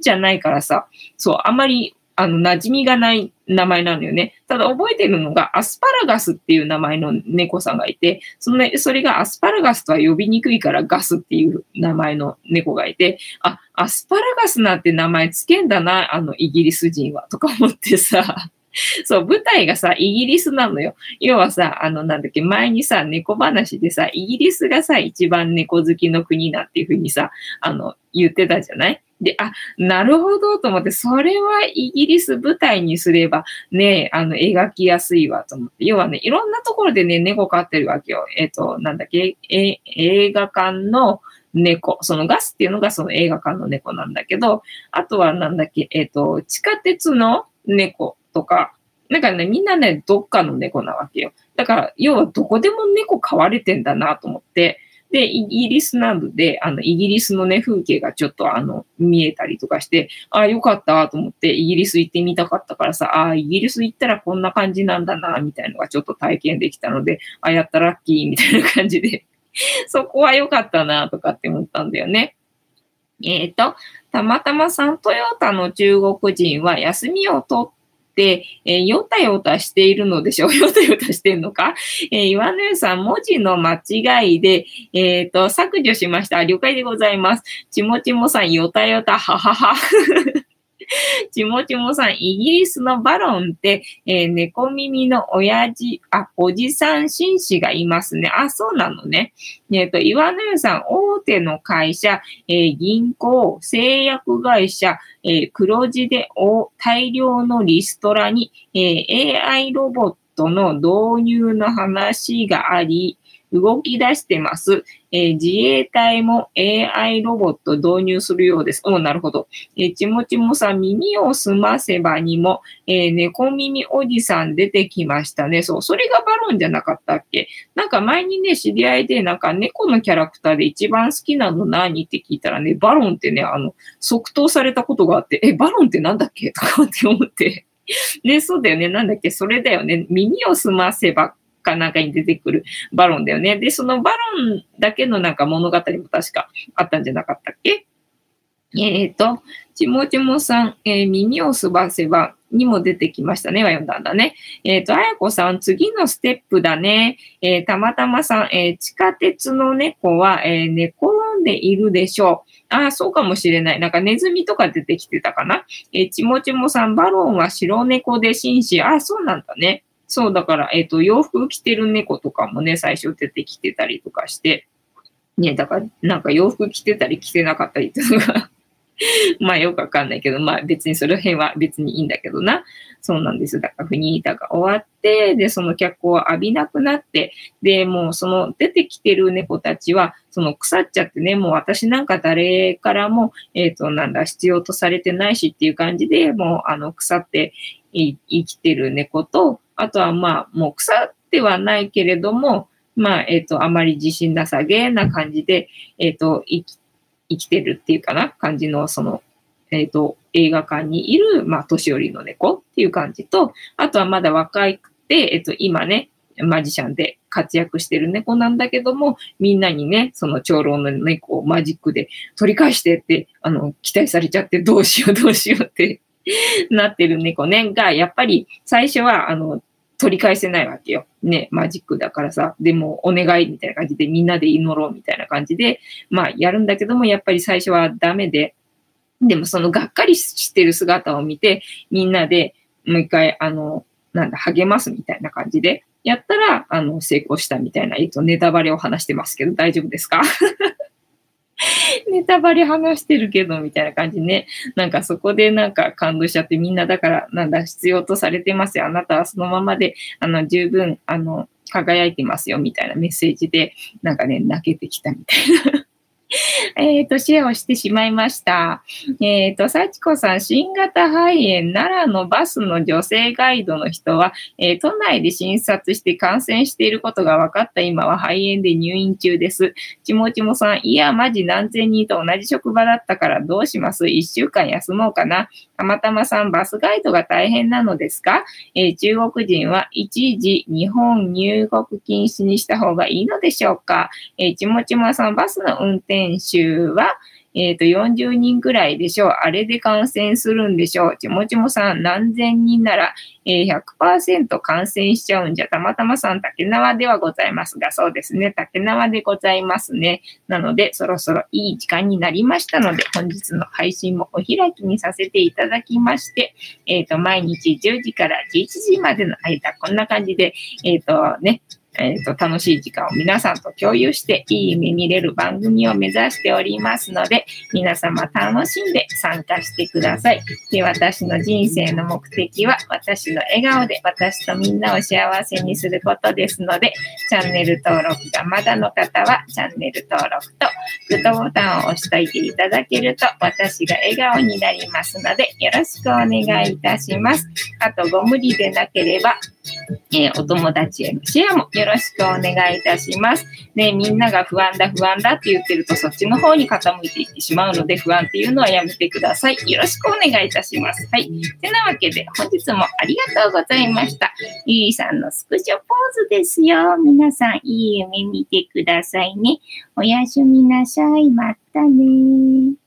じゃないからさ、そう、あまりあの、馴染みがない名前なのよね。ただ覚えてるのが、アスパラガスっていう名前の猫さんがいて、その、それがアスパラガスとは呼びにくいからガスっていう名前の猫がいて、あ、アスパラガスなんて名前つけんだな、あの、イギリス人は、とか思ってさ、そう、舞台がさ、イギリスなのよ。要はさ、あの、なんだっけ、前にさ、猫話でさ、イギリスがさ、一番猫好きの国だっていうふうにさ、あの、言ってたじゃない？で、あ、なるほどと思って、それはイギリス舞台にすればね、あの、描きやすいわと思って。要はね、いろんなところでね、猫飼ってるわけよ。えっ、ー、と、なんだっけ、え、映画館の猫。そのガスっていうのがその映画館の猫なんだけど、あとはなんだっけ、えっ、ー、と、地下鉄の猫とか、なんかね、みんなね、どっかの猫なわけよ。だから、要はどこでも猫飼われてんだなと思って、で、イギリスなどで、あの、イギリスのね、風景がちょっとあの、見えたりとかして、ああ、よかったと思って、イギリス行ってみたかったからさ、ああ、イギリス行ったらこんな感じなんだな、みたいなのがちょっと体験できたので、ああ、やったラッキー、みたいな感じで そこは良かったな、とかって思ったんだよね。えっ、ー、と、たまたまさんトヨタの中国人は休みを取って、えー、よたよたしているのでしょう。よたよたしてんのか？えー、岩根さん、文字の間違いで、えっ、ー、と、削除しました。了解でございます。ちもちもさん、よたよた、ははは。ちもちもさん、イギリスのバロンって、えー、猫耳の親父、あ、おじさん紳士がいますね。あ、そうなのね。えっ、ー、と、岩野湯さん、大手の会社、えー、銀行、製薬会社、え黒字で大量のリストラに、え AI ロボットの導入の話があり、動き出してます。えー、自衛隊も AI ロボット導入するようです。おなるほど。えー、ちもちもさ、耳をすませばにも、えー、猫耳おじさん出てきましたね。そう、それがバロンじゃなかったっけ？なんか前にね、知り合いで、なんか猫のキャラクターで一番好きなの何？って聞いたらね、バロンってね、あの、即答されたことがあって、え、バロンってなんだっけ？とかって思って。ね、そうだよね。なんだっけ？それだよね。耳をすませばかなんかに出てくるバロンだよね。で、そのバロンだけのなんか物語も確かあったんじゃなかったっけ？えっ、ー、と、ちもちもさん、えー、耳をすばせば、にも出てきましたね。は読んだんだね。えっ、ー、と、あやこさん、次のステップだね。えー、たまたまさん、え、地下鉄の猫は、えー、寝転んでいるでしょう。ああ、そうかもしれない。なんかネズミとか出てきてたかな？え、ちもちもさん、バロンは白猫で紳士。ああ、そうなんだね。そう、だから、えっ、ー、と、洋服着てる猫とかもね、最初出てきてたりとかして、ね、だから、なんか洋服着てたり着てなかったりっていうのがまあよくわかんないけど、まあ別にその辺は別にいいんだけどな。そうなんです。だからフニータが終わって、で、その脚光を浴びなくなって、で、もうその出てきてる猫たちは、その腐っちゃってね、もう私なんか誰からも、えっ、ー、と、なんだ、必要とされてないしっていう感じで、もうあの腐って生きてる猫と、あとはまあもう腐ってはないけれども、まあ、えっ、ー、と、あまり自信なさげな感じで、えっ、ー、と、生き生きてるっていうかな、感じの、その、えっ、ー、と、映画館にいる、まあ、年寄りの猫っていう感じと、あとはまだ若くて、えっ、と、今ね、マジシャンで活躍してる猫なんだけども、みんなにね、その長老の猫をマジックで取り返してって、あの、期待されちゃってどうしようどうしようってなってる猫ね、が、やっぱり最初は、あの、取り返せないわけよ。ね、マジックだからさ、でもお願いみたいな感じでみんなで祈ろうみたいな感じで、まあやるんだけども、やっぱり最初はダメで、でもそのがっかりしてる姿を見て、みんなでもう一回、あの、なんだ、励ますみたいな感じで、やったら、あの、成功したみたいな、えっと、ネタバレを話してますけど、大丈夫ですか？ネタバレ話してるけど、みたいな感じね。なんかそこでなんか感動しちゃってみんなだからなんだ必要とされてますよ。あなたはそのままで、あの、十分、あの、輝いてますよ、みたいなメッセージで、なんかね、泣けてきたみたいな えっと、シェアをしてしまいました。えっ、ー、と、幸子さん、新型肺炎、奈良のバスの女性ガイドの人は、えー、都内で診察して感染していることが分かった今は肺炎で入院中です。ちもちもさん、いや、マジ何千人と同じ職場だったからどうします？一週間休もうかな。たまたまさん、バスガイドが大変なのですか、えー、中国人は一時日本入国禁止にした方がいいのでしょうか？え、ちもちもさん、バスの運転選手は、えっ、ー、と、40人くらいでしょう。あれで感染するんでしょう。ちもちもさん、何千人なら、えー、100%感染しちゃうんじゃ、たまたまさん、竹縄ではございますが、そうですね。竹縄でございますね。なので、そろそろいい時間になりましたので、本日の配信もお開きにさせていただきまして、えっ、ー、と、毎日10時から11時までの間、こんな感じで、えっ、とね、えっ、ー、と、楽しい時間を皆さんと共有して、いい夢見れる番組を目指しておりますので、皆様楽しんで参加してください。で、私の人生の目的は、私の笑顔で私とみんなを幸せにすることですので、チャンネル登録がまだの方は、チャンネル登録とグッドボタンを押しておいていただけると、私が笑顔になりますので、よろしくお願いいたします。あと、ご無理でなければ、えー、お友達へのシェアもよろしくお願いいたします。で、みんなが不安だ、不安だって言ってると、そっちの方に傾いていってしまうので、不安っていうのはやめてください。よろしくお願いいたします。はい。てなわけで、本日もありがとうございました。ゆいさんのスクショポーズですよ。皆さん、いい夢見てくださいね。おやすみなさい。またね